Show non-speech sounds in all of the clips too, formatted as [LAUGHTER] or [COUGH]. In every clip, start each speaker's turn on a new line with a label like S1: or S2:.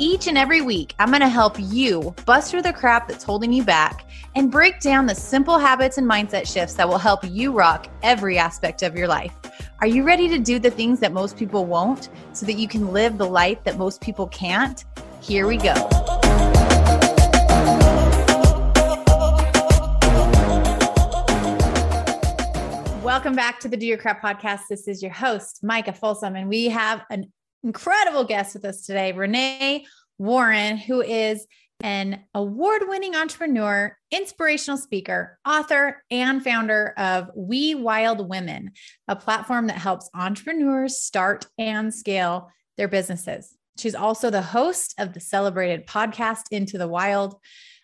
S1: Each and every week, I'm going to help you bust through the crap that's holding you back and break down the simple habits and mindset shifts that will help you rock every aspect of your life. Are you ready to do the things that most people won't so that you can live the life that most people can't? Here we go. Welcome back to the Do Your Crap podcast. This is your host, Micah Folsom, and we have an incredible guest with us today, Renee Warren, who is an award winning entrepreneur, inspirational speaker, author, and founder of We Wild Women, a platform that helps entrepreneurs start and scale their businesses. She's also the host of the celebrated podcast Into the Wild,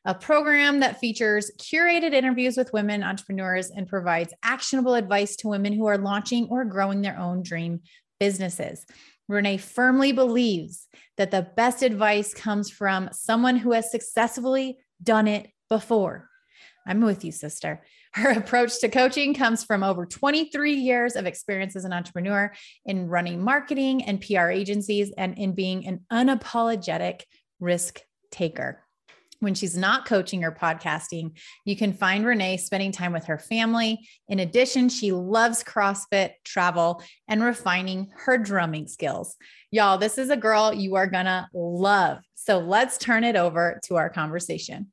S1: a program that features curated interviews with women entrepreneurs and provides actionable advice to women who are launching or growing their own dream businesses. Renee firmly believes that the best advice comes from someone who has successfully done it before. I'm with you, sister. Her [LAUGHS] approach to coaching comes from over 23 years of experience as an entrepreneur in running marketing and PR agencies and in being an unapologetic risk taker when she's not coaching or podcasting, you can find Renee spending time with her family. In addition, she loves CrossFit, travel, and refining her drumming skills. Y'all, this is a girl you are to love. So let's turn it over to our conversation.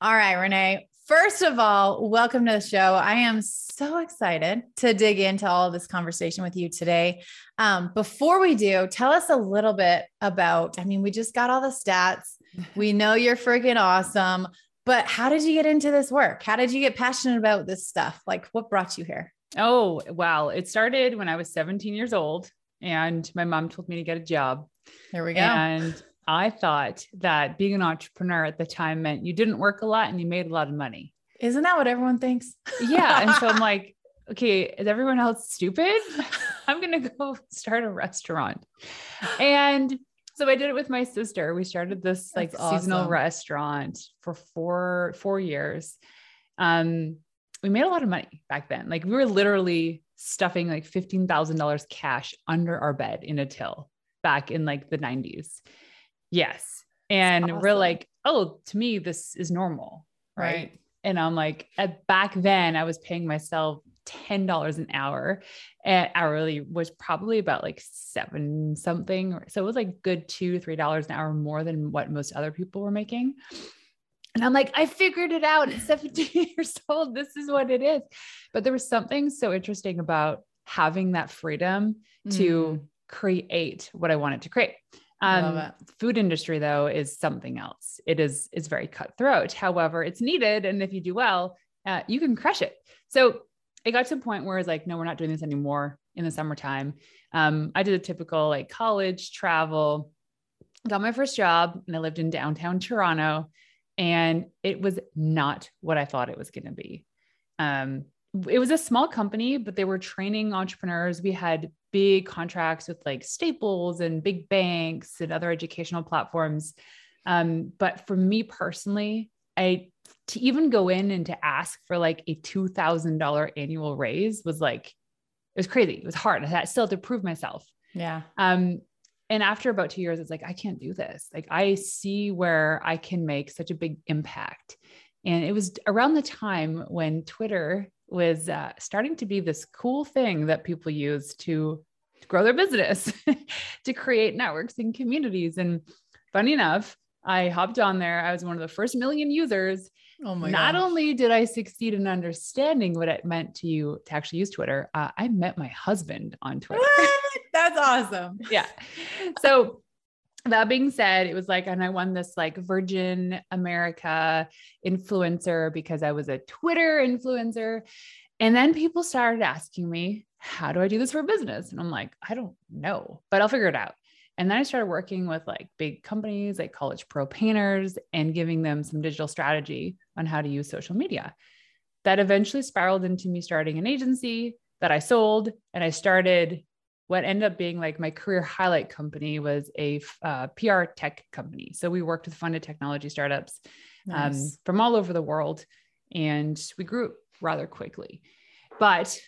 S1: All right, Renee. First of all, welcome to the show. I am so excited to dig into all of this conversation with you today. Um, before we do, tell us a little bit about, I mean, we just got all the stats we know you're freaking awesome. But how did you get into this work? How did you get passionate about this stuff? Like, what brought you here?
S2: Oh, well, It started when I was 17 years old, and my mom told me to get a job.
S1: There we go.
S2: And I thought that being an entrepreneur at the time meant you didn't work a lot and you made a lot of money.
S1: Isn't that what everyone thinks?
S2: yeah. And so I'm [LAUGHS] like, okay, is everyone else stupid? [LAUGHS] I'm going to go start a restaurant. And so I did it with my sister. We started this like seasonal restaurant for four four years. Um, we made a lot of money back then. Like we were literally stuffing like fifteen thousand dollars cash under our bed in a till back in like the nineties. Yes, and awesome. we're like, oh, to me this is normal, right? right? And I'm like, at back then I was paying myself $10 an hour and hourly was probably about like seven something. So it was like good two, three dollars an hour more than what most other people were making. And I'm like, I figured it out at [LAUGHS] 17 years old. This is what it is. But there was something so interesting about having that freedom mm. to create what I wanted to create. Um, food industry though is something else. It is is very cutthroat. However, it's needed, and if you do well, uh, you can crush it. So it got to a point where it's like, no, we're not doing this anymore in the summertime. Um, I did a typical like college travel, got my first job, and I lived in downtown Toronto, and it was not what I thought it was going to be. Um, it was a small company, but they were training entrepreneurs. We had big contracts with like Staples and big banks and other educational platforms. Um, but for me personally, I to even go in and to ask for like a $2,000 annual raise was like, it was crazy. It was hard. I still had to prove myself.
S1: Yeah.
S2: Um, and after about two years, it's like, I can't do this. Like, I see where I can make such a big impact. And it was around the time when Twitter was uh, starting to be this cool thing that people use to, to grow their business, [LAUGHS] to create networks and communities. And funny enough, I hopped on there. I was one of the first million users. Oh my Not gosh. only did I succeed in understanding what it meant to you to actually use Twitter, uh, I met my husband on Twitter.
S1: That's awesome. [LAUGHS]
S2: yeah. So that being said, it was like, and I won this like Virgin America influencer because I was a Twitter influencer. And then people started asking me, how do I do this for business? And I'm like, I don't know, but I'll figure it out. And then I started working with like big companies like College Pro painters and giving them some digital strategy on how to use social media. That eventually spiraled into me starting an agency that I sold. And I started what ended up being like my career highlight company was a uh, PR tech company. So we worked with funded technology startups um, nice. um, from all over the world. And we grew rather quickly. But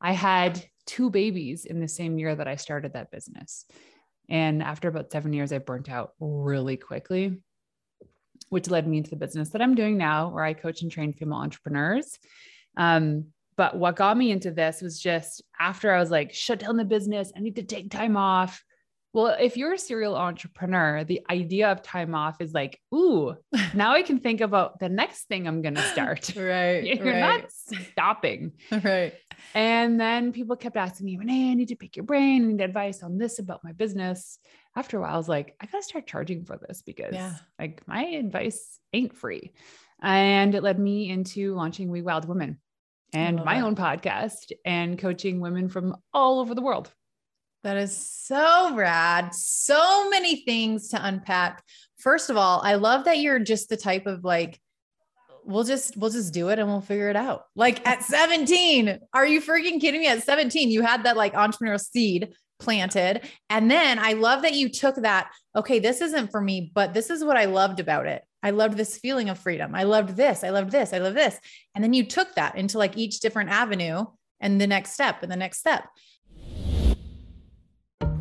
S2: I had two babies in the same year that I started that business. And after about seven years, I burnt out really quickly, which led me into the business that I'm doing now, where I coach and train female entrepreneurs. Um, but what got me into this was just after I was like, shut down the business, I need to take time off. Well, if you're a serial entrepreneur, the idea of time off is like, ooh, [LAUGHS] now I can think about the next thing I'm going to start. [LAUGHS]
S1: right. [LAUGHS]
S2: You're
S1: right.
S2: not stopping.
S1: Right.
S2: And then people kept asking me, Renee, I need to pick your brain. Need advice on this about my business. After a while, I was like, I got to start charging for this because yeah. like my advice ain't free. And it led me into launching We Wild Women and my own podcast and coaching women from all over the world.
S1: That is so rad. So many things to unpack. First of all, I love that you're just the type of like, we'll just we'll just do it and we'll figure it out. Like at [LAUGHS] 17, are you freaking kidding me? At 17, you had that like entrepreneurial seed planted. And then I love that you took that, okay, this isn't for me, but this is what I loved about it. I loved this feeling of freedom. I loved this. I loved this. I love this. And then you took that into like each different avenue and the next step and the next step.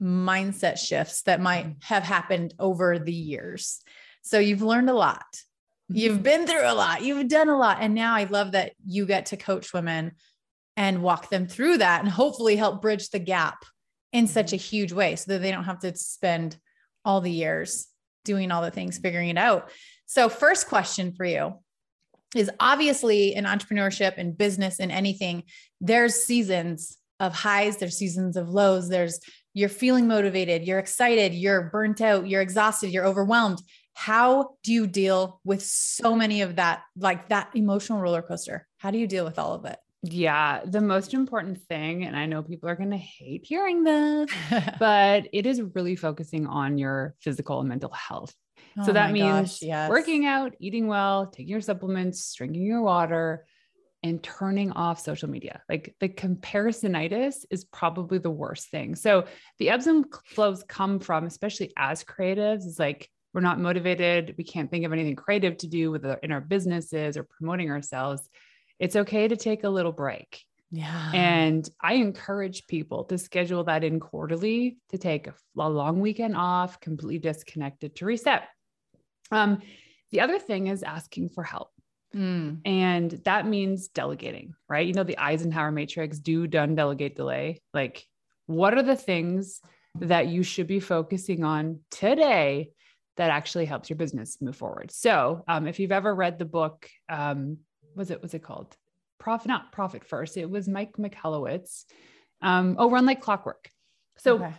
S1: mindset shifts that might have happened over the years. So you've learned a lot You've mm-hmm. been through a lot, you've done a lot. And now I love that you get to coach women and walk them through that and hopefully help bridge the gap in such a mm-hmm. huge way so that they don't have to spend all the years doing all the things, figuring it out. So, first question for you is obviously in entrepreneurship and business and anything, there's seasons of highs, there's seasons of lows, there's you're feeling motivated, you're excited, you're burnt out, you're exhausted, you're overwhelmed how do you deal with so many of that like that emotional roller coaster how do you deal with all of it
S2: yeah, the most important thing, and I know people are going to hate hearing this, [LAUGHS] but it is really focusing on your physical and mental health. Oh so that means gosh, yes. working out, eating well, taking your supplements, drinking your water, and turning off social media. Like the comparisonitis is probably the worst thing. So the ebbs and flows come from, especially as creatives, is like we're not motivated, we can't think of anything creative to do with our, in our businesses or promoting ourselves, it's okay to take a little break.
S1: Yeah.
S2: And I encourage people to schedule that in quarterly to take a, a long weekend off, completely disconnected to reset. Um, the other thing is asking for help. Mm. And that means delegating, right? You know, the Eisenhower matrix do, done, delegate, delay. Like, what are the things that you should be focusing on today that actually helps your business move forward. So, um, if you've ever read the book, um, was it was it called Profit? Not Profit First. It was Mike Michalowicz, Um, oh, run like clockwork. So okay.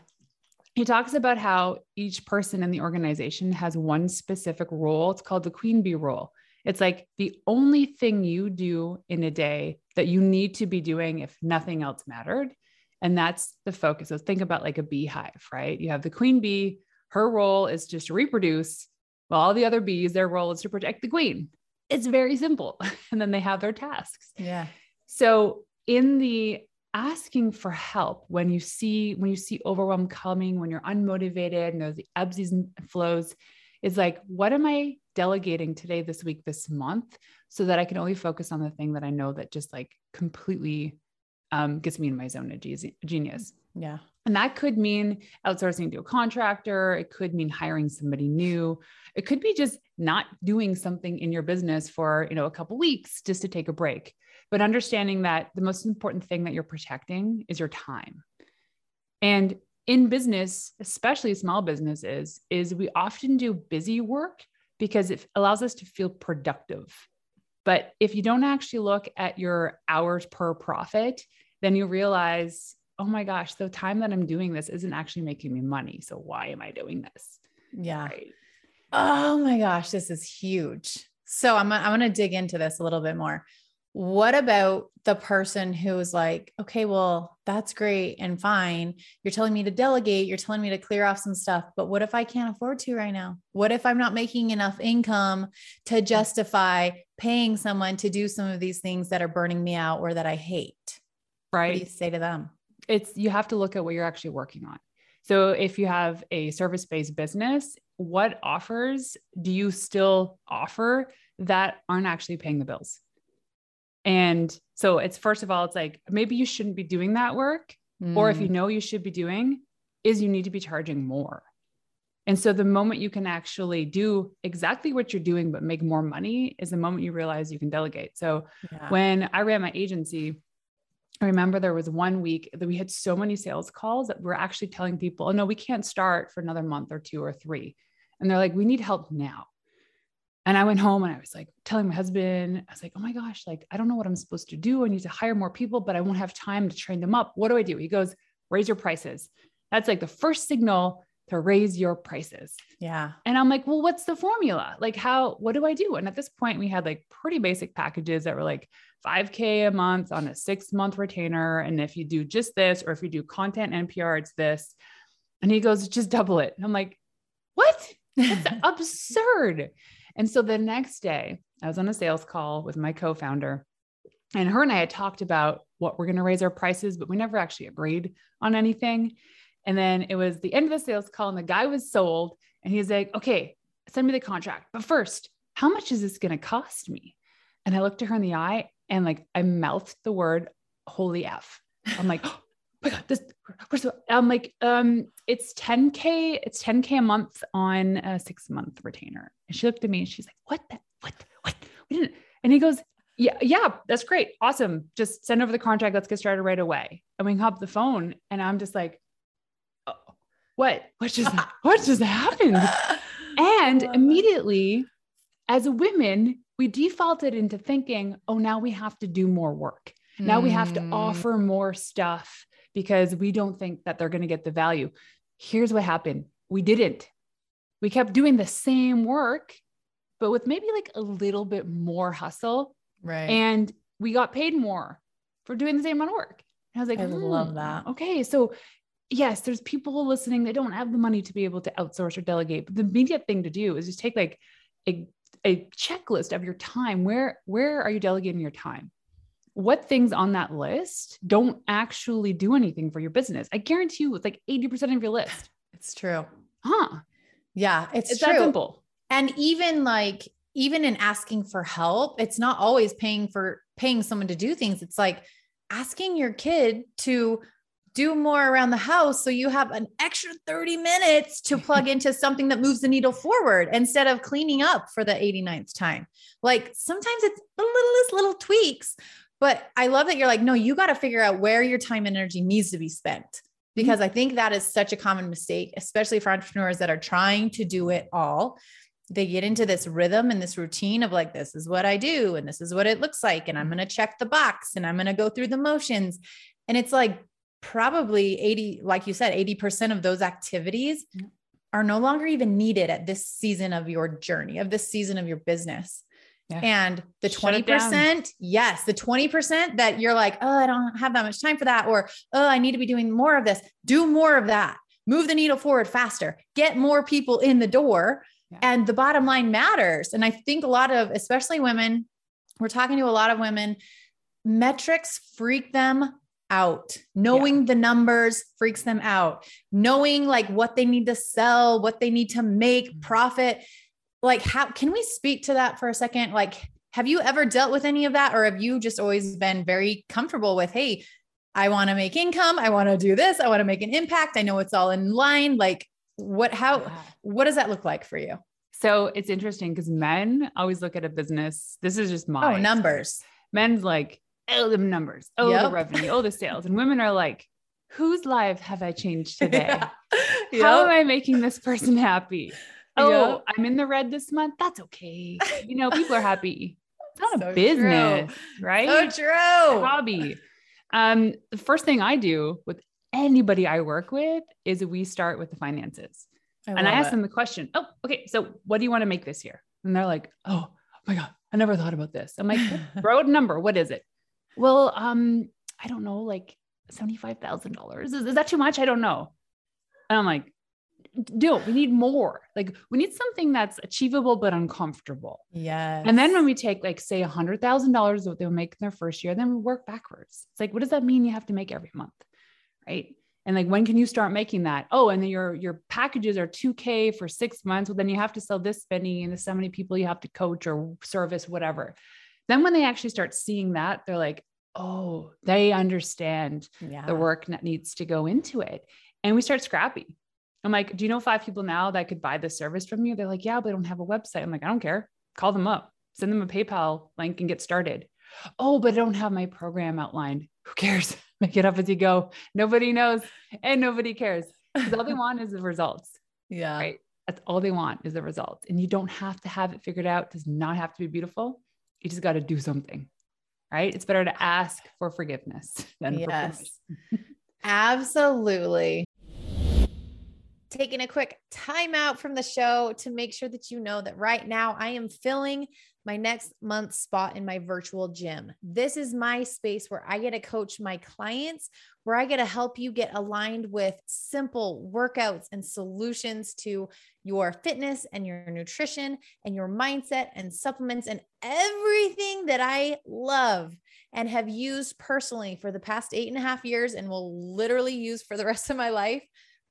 S2: he talks about how each person in the organization has one specific role. It's called the queen bee role. It's like the only thing you do in a day that you need to be doing if nothing else mattered. And that's the focus. So think about like a beehive, right? You have the queen bee, her role is just to reproduce, while all the other bees, their role is to protect the queen. It's very simple. [LAUGHS] and then they have their tasks.
S1: Yeah.
S2: So in the asking for help when you see when you see overwhelm coming when you're unmotivated and there's the ebbs and flows is like what am i delegating today this week this month so that i can only focus on the thing that i know that just like completely um, gets me in my zone of genius
S1: yeah.
S2: And that could mean outsourcing to a contractor. It could mean hiring somebody new. It could be just not doing something in your business for you know a couple weeks just to take a break. But understanding that the most important thing that you're protecting is your time. And in business, especially small businesses, is we often do busy work because it allows us to feel productive. But if you don't actually look at your hours per profit, then you realize, oh my gosh, the time that I'm doing this isn't actually making me money. So why am I doing this?
S1: Yeah. Right. Oh my gosh, this is huge. So I'm, I'm going to dig into this a little bit more what about the person who's like, okay, well, that's great and fine. You're telling me to delegate, you're telling me to clear off some stuff, but what if I can't afford to right now? What if I'm not making enough income to justify paying someone to do some of these things that are burning me out or that I hate?
S2: Right.
S1: What do you say to them?
S2: It's you have to look at what you're actually working on. So if you have a service-based business, what offers do you still offer that aren't actually paying the bills? And so it's first of all, it's like maybe you shouldn't be doing that work. Mm. Or if you mm. know you should be doing, is you need to be charging more. And so the moment you can actually do exactly what you're doing, but make more money is the moment you realize you can delegate. So yeah. when I ran my agency, I remember there was one week that we had so many sales calls that we're actually telling people, oh, no, we can't start for another month or two or three. And they're like, we need help now. And I went home and I was like telling my husband, I was like, oh my gosh, like, I don't know what I'm supposed to do. I need to hire more people, but I won't have time to train them up. What do I do? He goes, raise your prices. That's like the first signal to raise your prices.
S1: Yeah.
S2: And I'm like, well, what's the formula? Like, how, what do I do? And at this point, we had like pretty basic packages that were like 5K a month on a six month retainer. And if you do just this, or if you do content NPR, it's this. And he goes, just double it. And I'm like, what? That's [LAUGHS] absurd. And so the next day, I was on a sales call with my co founder, and her and I had talked about what we're going to raise our prices, but we never actually agreed on anything. And then it was the end of the sales call, and the guy was sold, and he's like, okay, send me the contract. But first, how much is this going to cost me? And I looked at her in the eye and like I mouthed the word holy F. I'm like, [GASPS] [GASPS] [GASPS] my God, this, I'm like, um, it's 10K, it's 10K a month on a six month retainer. And she looked at me and she's like, what, the, what, what, we didn't. And he goes, yeah, yeah, that's great. Awesome. Just send over the contract. Let's get started right away. And we hop the phone and I'm just like, oh, what, what just, [LAUGHS] what just happened? And [LAUGHS] immediately as women, we defaulted into thinking, oh, now we have to do more work. Now we have to hmm. offer more stuff because we don't think that they're going to get the value. Here's what happened we didn't. We kept doing the same work, but with maybe like a little bit more hustle.
S1: Right.
S2: And we got paid more for doing the same amount of work. And I was like,
S1: I hmm, love that.
S2: Okay. So, yes, there's people listening that don't have the money to be able to outsource or delegate. But the immediate thing to do is just take like a, a checklist of your time. Where, where are you delegating your time? What things on that list don't actually do anything for your business. I guarantee you it's like 80% of your list.
S1: It's true.
S2: Huh.
S1: Yeah, it's, it's true. that
S2: simple.
S1: And even like even in asking for help, it's not always paying for paying someone to do things. It's like asking your kid to do more around the house so you have an extra 30 minutes to plug into [LAUGHS] something that moves the needle forward instead of cleaning up for the 89th time. Like sometimes it's the littlest little tweaks but I love that you're like, no, you got to figure out where your time and energy needs to be spent because mm-hmm. I think that is such a common mistake, especially for entrepreneurs that are trying to do it all. They get into this rhythm and this routine of like, this is what I do, and this is what it looks like, and I'm going to check the box and I'm going to go through the motions. And it's like, probably 80, like you said, 80% of those activities are no longer even needed at this season of your journey, of this season of your business. Yeah. And the Shut 20%, yes, the 20% that you're like, oh, I don't have that much time for that, or oh, I need to be doing more of this, do more of that, move the needle forward faster, get more people in the door. Yeah. And the bottom line matters. And I think a lot of, especially women, we're talking to a lot of women, metrics freak them out. Knowing yeah. the numbers freaks them out. Knowing like what they need to sell, what they need to make mm-hmm. profit. Like, how can we speak to that for a second? Like, have you ever dealt with any of that? Or have you just always been very comfortable with, hey, I want to make income. I want to do this. I want to make an impact. I know it's all in line. Like, what, how, what does that look like for you?
S2: So it's interesting because men always look at a business. This is just my
S1: oh, numbers.
S2: Men's like, oh, the numbers, oh, yep. the revenue, oh, the sales. And women are like, whose life have I changed [LAUGHS] today? Yeah. Yep. How am I making this person happy? Oh. I'm in the red this month. That's okay. You know, people are happy. [LAUGHS] It's not so a business,
S1: true.
S2: right?
S1: So true.
S2: hobby. Um, the first thing I do with anybody I work with is we start with the finances. I and I ask it. them the question, Oh, okay. So what do you want to make this year? And they're like, Oh, oh my God, I never thought about this. I'm like, throw [LAUGHS] a number. What is it? well, um, I don't know, like $75,000. Is, is that too much? I don't know. And I'm like, no, we need more. Like we need something that's achievable but uncomfortable.
S1: Yeah.
S2: And then when we take like say a hundred thousand dollars that they'll make in their first year, then we work backwards. It's like, what does that mean you have to make every month? Right. And like when can you start making that? Oh, and then your your packages are 2K for six months. Well, then you have to sell this spending and so many people you have to coach or service, whatever. Then when they actually start seeing that, they're like, oh, they understand yeah. the work that needs to go into it. And we start scrappy. I'm like, do you know five people now that could buy this service from you? They're like, yeah, but I don't have a website. I'm like, I don't care. Call them up, send them a PayPal link and get started. Oh, but I don't have my program outlined. Who cares? [LAUGHS] Make it up as you go. Nobody knows and nobody cares because all they want is the results.
S1: Yeah.
S2: Right. That's all they want is the results. And you don't have to have it figured out. It does not have to be beautiful you just got to do something, right? It's better to ask for forgiveness than yes. [LAUGHS]
S1: Absolutely. Taking a quick time out from the show to make sure that you know that right now I am filling my next month's spot in my virtual gym. This is my space where I get to coach my clients, where I get to help you get aligned with simple workouts and solutions to your fitness and your nutrition and your mindset and supplements and everything that I love and have used personally for the past eight and a half years and will literally use for the rest of my life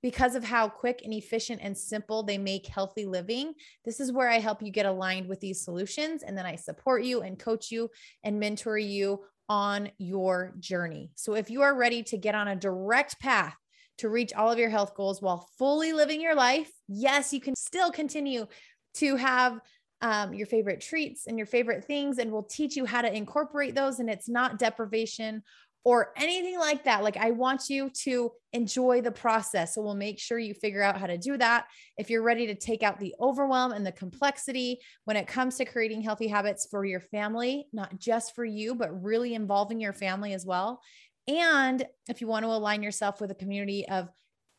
S1: because of how quick and efficient and simple they make healthy living. This is where I help you get aligned with these solutions. And then I support you and coach you and mentor you on your journey. So if you are ready to get on a direct path to reach all of your health goals while fully living your life, yes, you can still continue to have um, your favorite treats and your favorite things, and we'll teach you how to incorporate those. And it's not deprivation or anything like that. Like, I want you to enjoy the process. So, we'll make sure you figure out how to do that. If you're ready to take out the overwhelm and the complexity when it comes to creating healthy habits for your family, not just for you, but really involving your family as well. And if you want to align yourself with a community of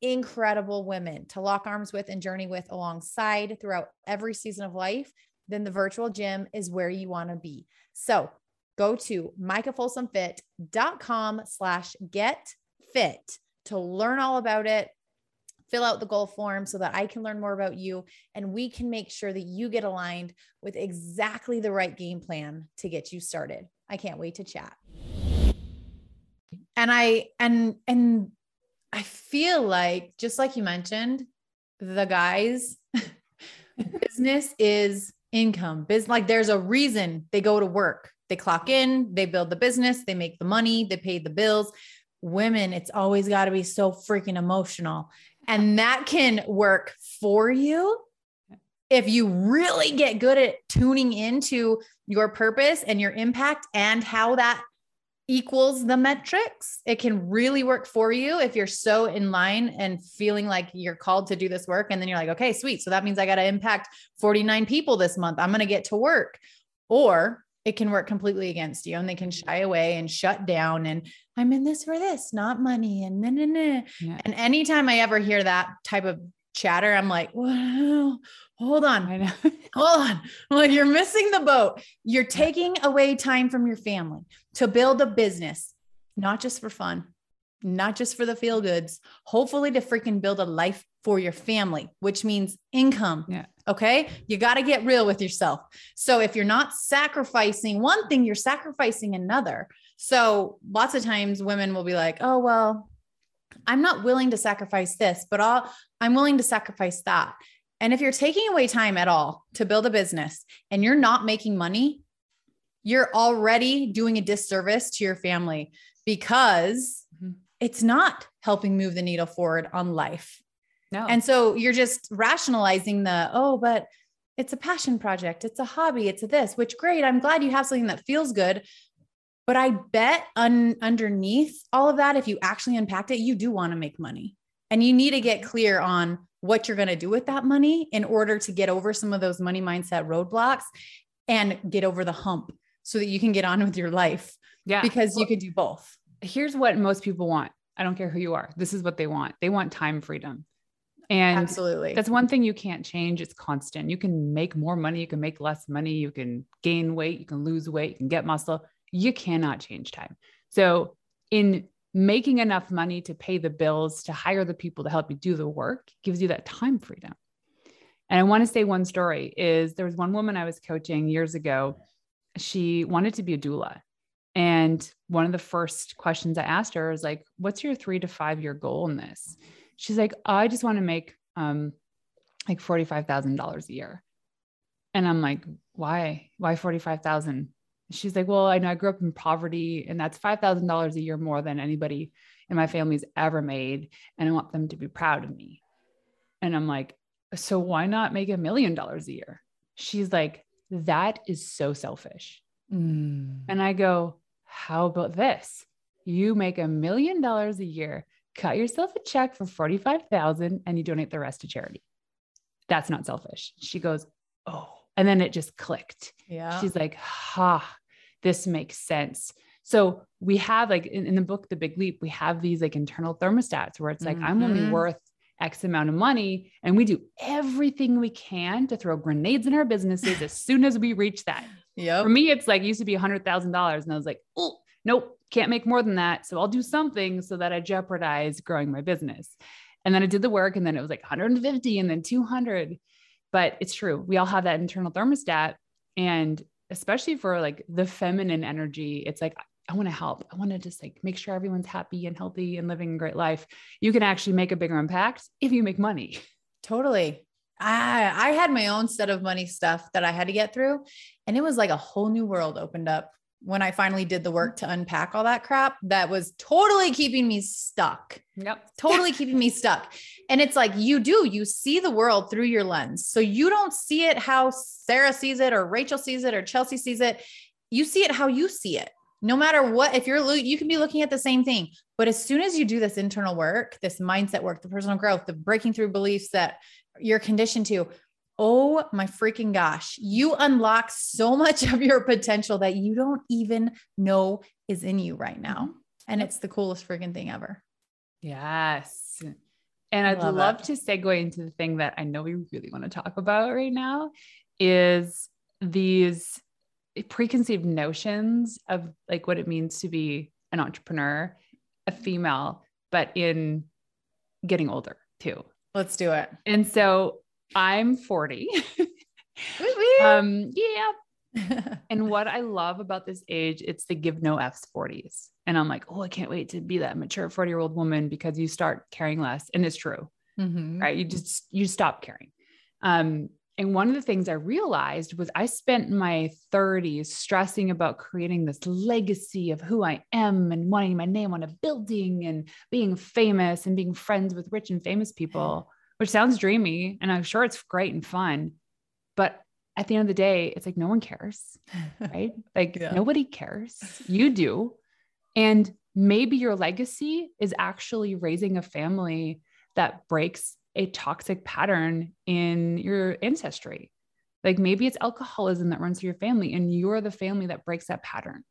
S1: incredible women to lock arms with and journey with alongside throughout every season of life, then the virtual gym is where you want to be. So, go to micahfolsomfit.com slash get fit to learn all about it fill out the goal form so that I can learn more about you and we can make sure that you get aligned with exactly the right game plan to get you started. I can't wait to chat. And I and and I feel like just like you mentioned, the guys [LAUGHS] business is income. Business like there's a reason they go to work. They clock in, they build the business, they make the money, they pay the bills. Women, it's always got to be so freaking emotional. And that can work for you if you really get good at tuning into your purpose and your impact and how that equals the metrics. It can really work for you if you're so in line and feeling like you're called to do this work. And then you're like, okay, sweet. So that means I got to impact 49 people this month. I'm going to get to work. Or it can work completely against you and they can mm-hmm. shy away and shut down and I'm in this for this, not money and nah, nah, nah. Yeah. And anytime I ever hear that type of chatter, I'm like, well, hold on. I know. [LAUGHS] hold on. Well, you're missing the boat. You're taking away time from your family to build a business, not just for fun, not just for the feel goods, hopefully to freaking build a life for your family, which means income.
S2: Yeah.
S1: Okay. You got to get real with yourself. So if you're not sacrificing one thing, you're sacrificing another. So lots of times women will be like, oh, well, I'm not willing to sacrifice this, but I'll, I'm willing to sacrifice that. And if you're taking away time at all to build a business and you're not making money, you're already doing a disservice to your family because mm-hmm. it's not helping move the needle forward on life.
S2: No.
S1: And so you're just rationalizing the, oh, but it's a passion project, it's a hobby, it's a this, which great. I'm glad you have something that feels good. But I bet un- underneath all of that, if you actually unpacked it, you do want to make money. And you need to get mm-hmm. clear on what you're going to do with that money in order to get over some of those money mindset roadblocks and get over the hump so that you can get on with your life.
S2: Yeah.
S1: Because you could do both.
S2: Here's what most people want. I don't care who you are. This is what they want. They want time freedom. And
S1: absolutely,
S2: that's one thing you can't change. It's constant. You can make more money, you can make less money, you can gain weight, you can lose weight, you can get muscle. You cannot change time. So, in making enough money to pay the bills, to hire the people to help you do the work, gives you that time freedom. And I want to say one story is there was one woman I was coaching years ago. She wanted to be a doula. And one of the first questions I asked her is like, what's your three to five year goal in this? She's like, I just want to make um like $45,000 a year. And I'm like, why? Why 45,000? She's like, well, I know I grew up in poverty and that's $5,000 a year more than anybody in my family's ever made. And I want them to be proud of me. And I'm like, so why not make a million dollars a year? She's like, that is so selfish. Mm. And I go, how about this? You make a million dollars a year cut yourself a check for 45,000 and you donate the rest to charity. That's not selfish. She goes, "Oh." And then it just clicked.
S1: Yeah.
S2: She's like, "Ha, this makes sense." So we have like in, in the book The Big Leap, we have these like internal thermostats where it's like mm-hmm. I'm only mm-hmm. worth X amount of money and we do everything we can to throw grenades in our businesses as soon as we reach that. [LAUGHS]
S1: Yeah.
S2: For me, it's like used to be a hundred thousand dollars, and I was like, oh, nope, can't make more than that. So I'll do something so that I jeopardize growing my business. And then I did the work and then it was like 150 and then 200. But it's true. We all have that internal thermostat. And especially for like the feminine energy, it's like, I want to help. I want to just like make sure everyone's happy and healthy and living a great life. You can actually make a bigger impact if you make money.
S1: Totally. I I had my own set of money stuff that I had to get through and it was like a whole new world opened up when I finally did the mm-hmm. work to unpack all that crap that was totally keeping me stuck.
S2: Yep.
S1: Totally keeping me stuck. And it's like you do, you see the world through your lens. So you don't see it how Sarah sees it or Rachel sees it or Chelsea sees it. You see it how you see it. No matter what, if you're, you can be looking at the same thing. But as soon as you do this internal work, this mindset work, the personal growth, the breaking through beliefs that you're conditioned to, Oh my freaking gosh. You unlock so [LAUGHS] much of your potential that you don't even know is in you right now. Mm-hmm. And it's the coolest freaking thing ever.
S2: Yes. And I'd love, love to segue into the thing that I know we really want to talk about right now is these preconceived notions of like what it means to be an entrepreneur, a female, but in getting older too.
S1: Let's do it.
S2: And so I'm 40. [LAUGHS] um, yeah. [LAUGHS] and what I love about this age, it's the give no F's 40s. And I'm like, oh, I can't wait to be that mature 40 year old woman because you start caring less. And it's true, mm-hmm. right? You just, you stop caring. Um, and one of the things I realized was I spent my 30s stressing about creating this legacy of who I am and wanting my name on a building and being famous and being friends with rich and famous people [LAUGHS] which sounds dreamy. And I'm sure it's great and fun. But at the end of the day, it's like no one cares, [LAUGHS] right? Like yeah. nobody cares. You do. And maybe your legacy is actually raising a family that breaks a toxic pattern in your ancestry. Like maybe it's alcoholism that runs through your family and you're the family that breaks that pattern,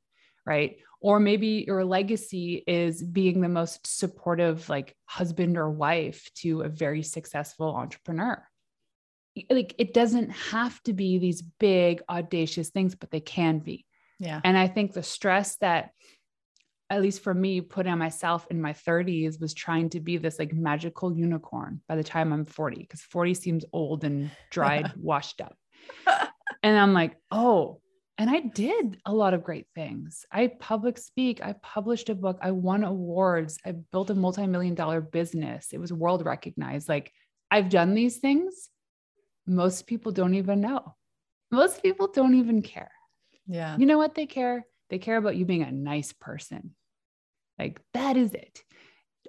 S2: right? Or maybe your legacy is being the most supportive, like husband or wife to a very successful entrepreneur. Like it doesn't have to be these big, audacious things, but they can be.
S1: Yeah.
S2: And I think the stress that at least for me, put on myself in my 30s was trying to be this like magical unicorn by the time I'm 40, because 40 seems old and [LAUGHS] dried, washed up. and I'm like, oh, and I did a lot of great things. I public speak, I published a book, I won awards, I built a multi-million dollar business. It was world recognized. Like I've done these things. Most people don't even know. Most people don't even care.
S1: Yeah.
S2: You know what they care? They care about you being a nice person. Like, that is it.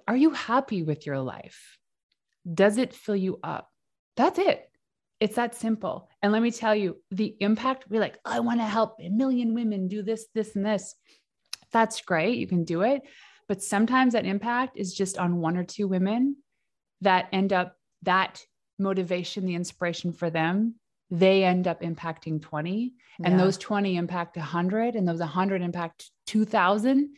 S2: Are you happy with your life? Does it fill you up? That's it. It's that simple. And let me tell you, the impact, we're like, I want to help a million women do this, this, and this. That's great. You can do it. But sometimes that impact is just on one or two women that end up that motivation, the inspiration for them, they end up impacting 20 and those 20 impact 100 and those 100 impact 2000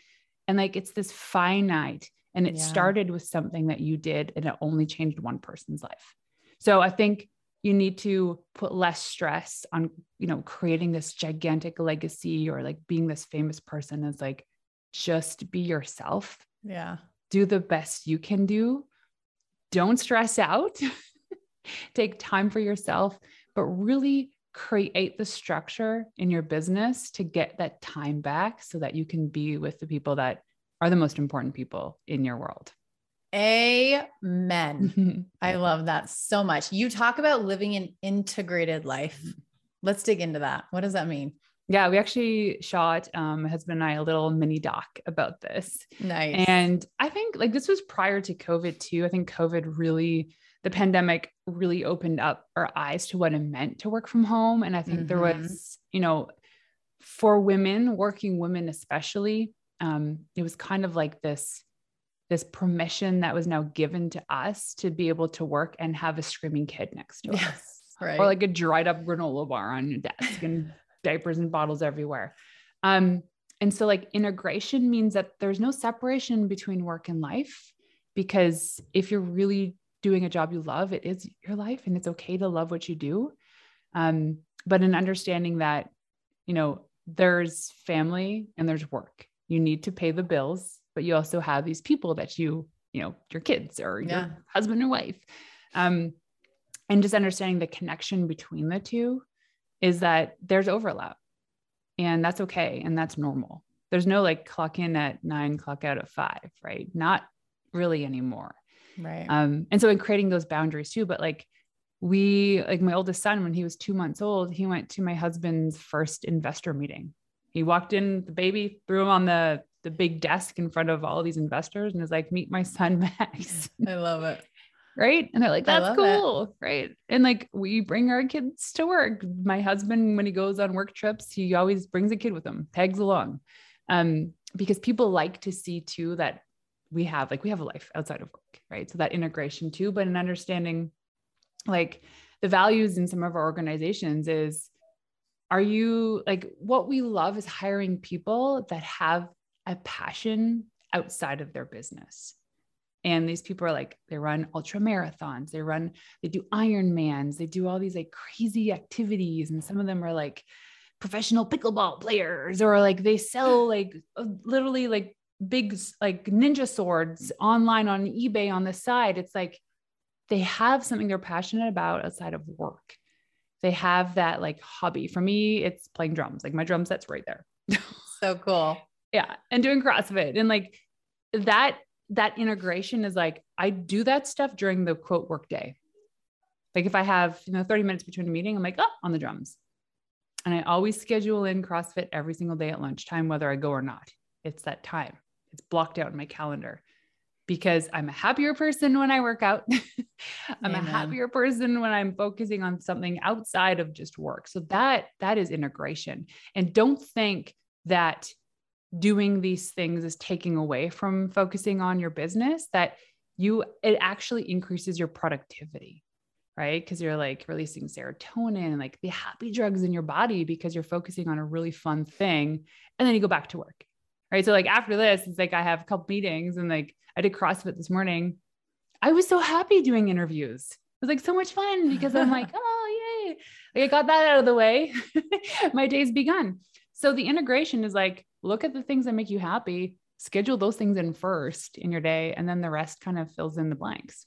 S2: and like it's this finite and it yeah. started with something that you did and it only changed one person's life. So I think you need to put less stress on, you know, creating this gigantic legacy or like being this famous person is like just be yourself.
S1: Yeah.
S2: Do the best you can do. Don't stress out. [LAUGHS] Take time for yourself, but really create the structure in your business to get that time back so that you can be with the people that are the most important people in your world.
S1: Amen. [LAUGHS] I love that so much. You talk about living an integrated life. Let's dig into that. What does that mean?
S2: Yeah, we actually shot um, my husband and I a little mini doc about this.
S1: Nice.
S2: And I think like this was prior to COVID too. I think COVID really the pandemic really opened up our eyes to what it meant to work from home. And I think mm-hmm. there was, you know, for women, working women especially, um, it was kind of like this this permission that was now given to us to be able to work and have a screaming kid next to yes, us.
S1: Right.
S2: Or like a dried up granola bar on your desk and [LAUGHS] diapers and bottles everywhere. Um, and so like integration means that there's no separation between work and life because if you're really doing a job you love, it is your life and it's okay to love what you do. Um, but in understanding that, you know, there's family and there's work. You need to pay the bills, but you also have these people that you, you know, your kids or yeah. your husband and wife. Um, and just understanding the connection between the two is that there's overlap and that's okay. And that's normal. There's no like clock in at nine, clock out at five, right? Not really anymore.
S1: Right.
S2: Um, and so in creating those boundaries too, but like we, like my oldest son, when he was two months old, he went to my husband's first investor meeting. He walked in the baby, threw him on the the big desk in front of all these investors and is like, meet my son [LAUGHS] Max.
S1: I love it.
S2: right. And they're like, that's cool. It. Right. And like we bring our kids to work. My husband, when he goes on work trips, he always brings a kid with him, tags along. Um, because people like to see too that we have like we have a life outside of work right so that integration too but in understanding like the values in some of our organizations is are you like what we love is hiring people that have a passion outside of their business and these people are like they run ultra marathons they run they do ironmans they do all these like crazy activities and some of them are like professional pickleball players or like they sell [LAUGHS] like uh, literally like big like ninja swords online on eBay on the side. It's like they have something they're passionate about outside of work. They have that like hobby. For me, it's playing drums. Like my drum set's right there. [LAUGHS]
S1: so cool.
S2: Yeah. And doing CrossFit. And like that, that integration is like I do that stuff during the quote work day. Like if I have, you know, 30 minutes between a meeting, I'm like, oh, on the drums. And I always schedule in CrossFit every single day at lunchtime, whether I go or not. It's that time. It's blocked out in my calendar because I'm a happier person when I work out. [LAUGHS] I'm Amen. a happier person when I'm focusing on something outside of just work. So that that is integration. And don't think that doing these things is taking away from focusing on your business that you it actually increases your productivity. right? Because you're like releasing serotonin, like the happy drugs in your body because you're focusing on a really fun thing. And then you go back to work. Right. So like after this, it's like I have a couple meetings and like I did CrossFit this morning. I was so happy doing interviews. It was like so much fun because I'm like, [LAUGHS] oh yay. Like I got that out of the way. [LAUGHS] My day's begun. So the integration is like, look at the things that make you happy, schedule those things in first in your day, and then the rest kind of fills in the blanks.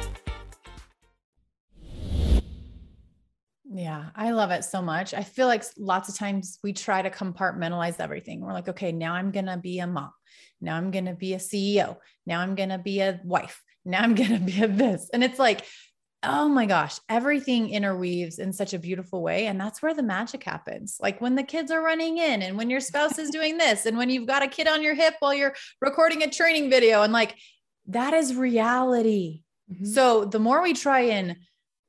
S1: Yeah, I love it so much. I feel like lots of times we try to compartmentalize everything. We're like, okay, now I'm going to be a mom. Now I'm going to be a CEO. Now I'm going to be a wife. Now I'm [LAUGHS] going to be a this. And it's like, oh my gosh, everything interweaves in such a beautiful way. And that's where the magic happens. Like when the kids are running in and when your spouse is doing this and when you've got a kid on your hip while you're recording a training video and like that is reality. Mm-hmm. So the more we try and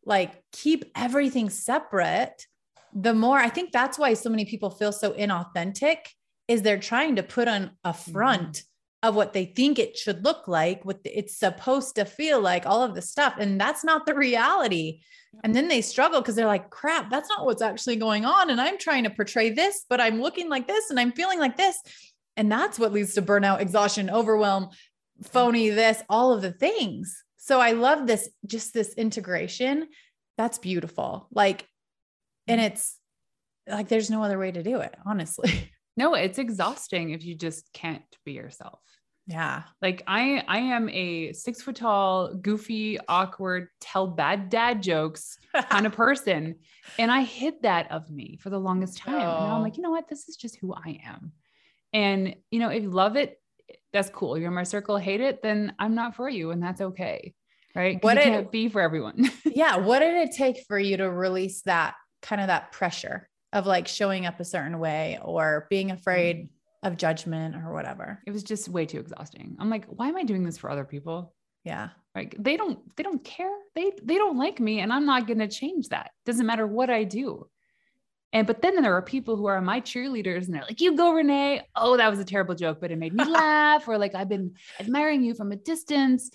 S1: like keep everything separate, the more I think that's why so many people feel so inauthentic is they're trying to put on a front mm-hmm. of what they think it should look like, what it's supposed to feel like, all of the stuff. And that's not the reality. And then they struggle because they're like, crap, that's not what's actually going on. And I'm trying to portray this, but I'm looking like this and I'm feeling like this. And that's what leads to burnout, exhaustion, overwhelm, phony, this, all of the things. So I love this, just this integration. That's beautiful. Like, and mm. it's like there's no other way to do it, honestly. [LAUGHS]
S2: No, it's exhausting if you just can't be yourself.
S1: Yeah.
S2: Like I I am a six foot tall, goofy, awkward, tell bad dad jokes [LAUGHS] kind of person. And I hid that of me for the longest time. Oh. And now I'm like, you know what? This is just who I am. And you know, if you love it, that's cool. You're in my circle, hate it, then I'm not for you, and that's okay. Right. What it can't be for everyone. [LAUGHS]
S1: yeah. What did it take for you to release that kind of that pressure of like showing up a certain way or being afraid mm. of judgment or whatever?
S2: It was just way too exhausting. I'm like, why am I doing this for other people?
S1: Yeah.
S2: Like they don't they don't care. They they don't like me and I'm not going to change that. Doesn't matter what I do. And but then there are people who are my cheerleaders and they're like, you go, Renee. Oh, that was a terrible joke, but it made me [LAUGHS] laugh. Or like, I've been admiring you from a distance.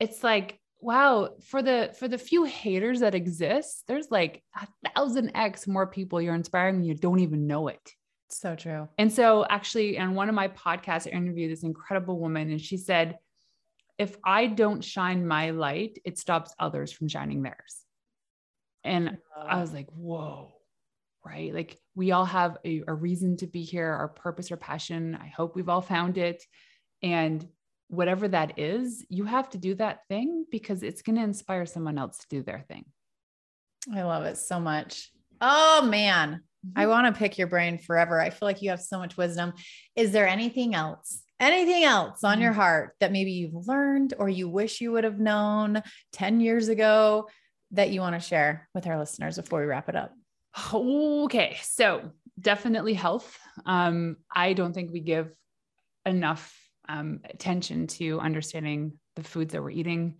S2: It's like, wow, for the for the few haters that exist, there's like a thousand X more people you're inspiring you don't even know it.
S1: So true.
S2: And so actually, on one of my podcasts, I interviewed this incredible woman, and she said, if I don't shine my light, it stops others from shining theirs. And I was like, whoa right? Like we all have a, a reason to be here, our purpose or passion. I hope we've all found it. And whatever that is, you have to do that thing because it's going to inspire someone else to do their thing.
S1: I love it so much. Oh man, I mm-hmm. want to pick your brain forever. I feel like you have so much wisdom. Is there anything else, anything else on your mm-hmm. heart that maybe you've learned or you wish you would have known 10 years ago that you want to share with our listeners before we wrap it up?
S2: Okay, so definitely health. Um, I don't think we give enough um, attention to understanding the foods that we're eating,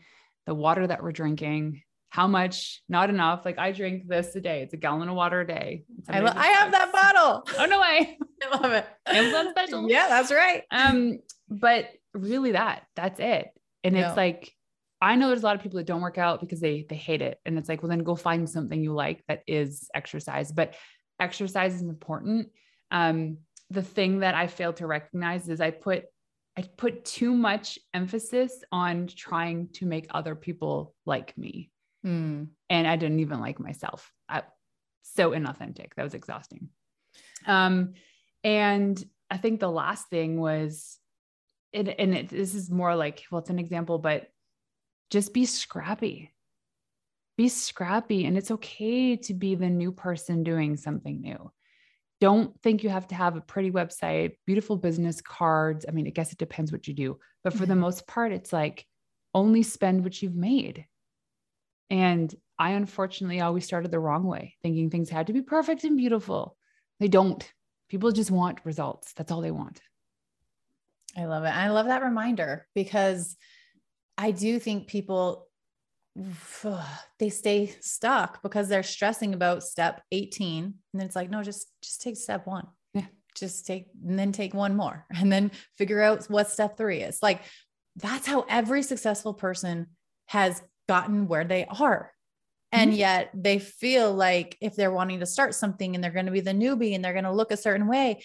S2: the water that we're drinking, how much, not enough. Like I drink this a day. It's a gallon of water a day.
S1: I, lo- I have that bottle.
S2: Oh no way. [LAUGHS]
S1: I love it.
S2: Amazon special.
S1: Yeah, that's right.
S2: Um, but really that, that's it. And it's like I know there's a lot of people that don't work out because they they hate it. And it's like, well, then go find something you like that is exercise. But exercise is important. Um, the thing that I failed to recognize is I put I put too much emphasis on trying to make other people like me. Mm. And I didn't even like myself. I, so inauthentic. That was exhausting. Um, and I think the last thing was it, and it, this is more like, well, it's an example, but just be scrappy. Be scrappy. And it's okay to be the new person doing something new. Don't think you have to have a pretty website, beautiful business cards. I mean, I guess it depends what you do, but for the mm-hmm. most part, it's like only spend what you've made. And I unfortunately always started the wrong way, thinking things had to be perfect and beautiful. They don't. People just want results. That's all they want.
S1: I love it. I love that reminder because I do think people [SIGHS] they stay stuck because they're stressing about step 18 and then it's like no just just take step 1. Yeah. Just take and then take one more [LAUGHS] and then figure out what step 3 is. Like that's how every successful person has gotten where they are. And mm-hmm. yet they feel like if they're wanting to start something and they're going to be the newbie and they're going to look a certain way,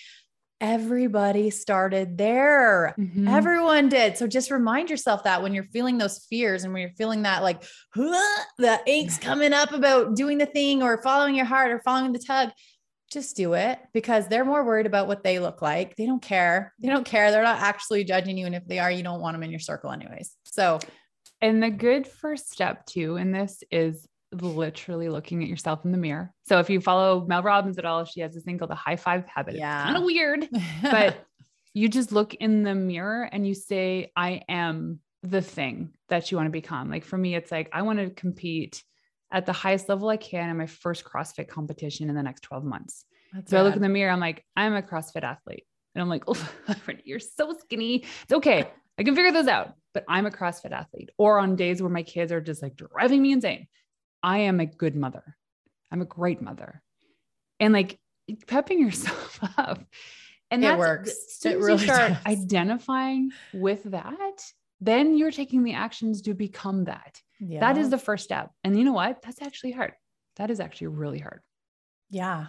S1: everybody started there. Mm-hmm. Everyone did. So just remind yourself that when you're feeling those fears and when you're feeling that like the angst coming up about doing the thing or following your heart or following the tug, just do it because they're more worried about what they look like. They don't care. They don't care. They're not actually judging you. And if they are, you don't want them in your circle, anyways. So,
S2: and the good first step too in this is literally looking at yourself in the mirror. So if you follow Mel Robbins at all, she has this thing called the high five habit. Yeah. It's kind of weird, [LAUGHS] but you just look in the mirror and you say, I am the thing that you want to become. Like for me, it's like, I want to compete at the highest level I can in my first CrossFit competition in the next 12 months. That's so bad. I look in the mirror, I'm like, I'm a CrossFit athlete. And I'm like, oh, [LAUGHS] you're so skinny. It's okay. I can figure those out, but I'm a CrossFit athlete. Or on days where my kids are just like driving me insane, I am a good mother. I'm a great mother. And like pepping yourself [LAUGHS] up. And that works. It really you start does. identifying with that, then you're taking the actions to become that. Yeah. That is the first step. And you know what? That's actually hard. That is actually really hard.
S1: Yeah.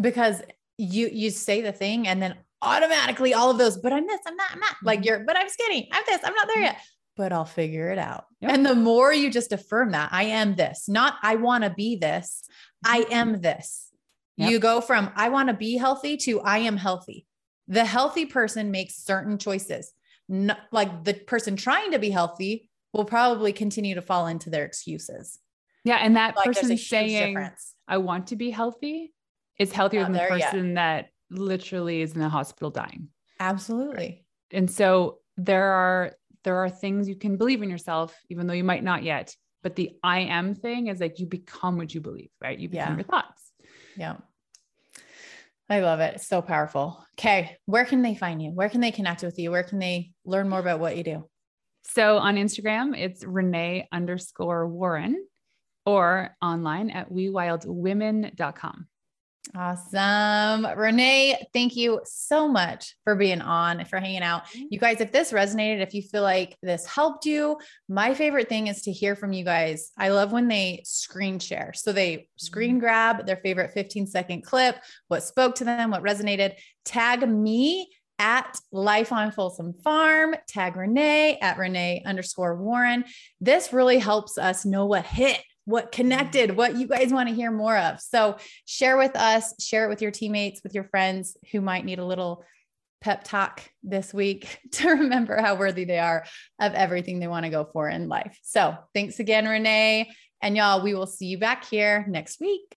S1: Because you you say the thing and then automatically all of those, but I'm this, I'm not, I'm not like mm-hmm. you're, but I'm skinny. I'm this, I'm not there mm-hmm. yet but I'll figure it out. Yep. And the more you just affirm that I am this, not I want to be this, I mm-hmm. am this. Yep. You go from I want to be healthy to I am healthy. The healthy person makes certain choices. Not, like the person trying to be healthy will probably continue to fall into their excuses.
S2: Yeah. And that like person saying, difference. I want to be healthy is healthier not than the person yet. that literally is in the hospital dying.
S1: Absolutely.
S2: And so there are there are things you can believe in yourself, even though you might not yet. But the I am thing is like you become what you believe, right? You become yeah. your thoughts.
S1: Yeah. I love it. It's so powerful. Okay. Where can they find you? Where can they connect with you? Where can they learn more about what you do?
S2: So on Instagram, it's Renee underscore Warren or online at wewildwomen.com.
S1: Awesome. Renee, thank you so much for being on, for hanging out. Mm-hmm. You guys, if this resonated, if you feel like this helped you, my favorite thing is to hear from you guys. I love when they screen share. So they screen mm-hmm. grab their favorite 15 second clip, what spoke to them, what resonated, tag me at Life on Folsom Farm, tag Renee at Renee underscore Warren. This really helps us know what hit what connected, what you guys want to hear more of. So share with us, share it with your teammates, with your friends who might need a little pep talk this week [LAUGHS] to remember how worthy they are of everything they want to go for in life. So thanks again, Renee. And y'all, we will see you back here next week.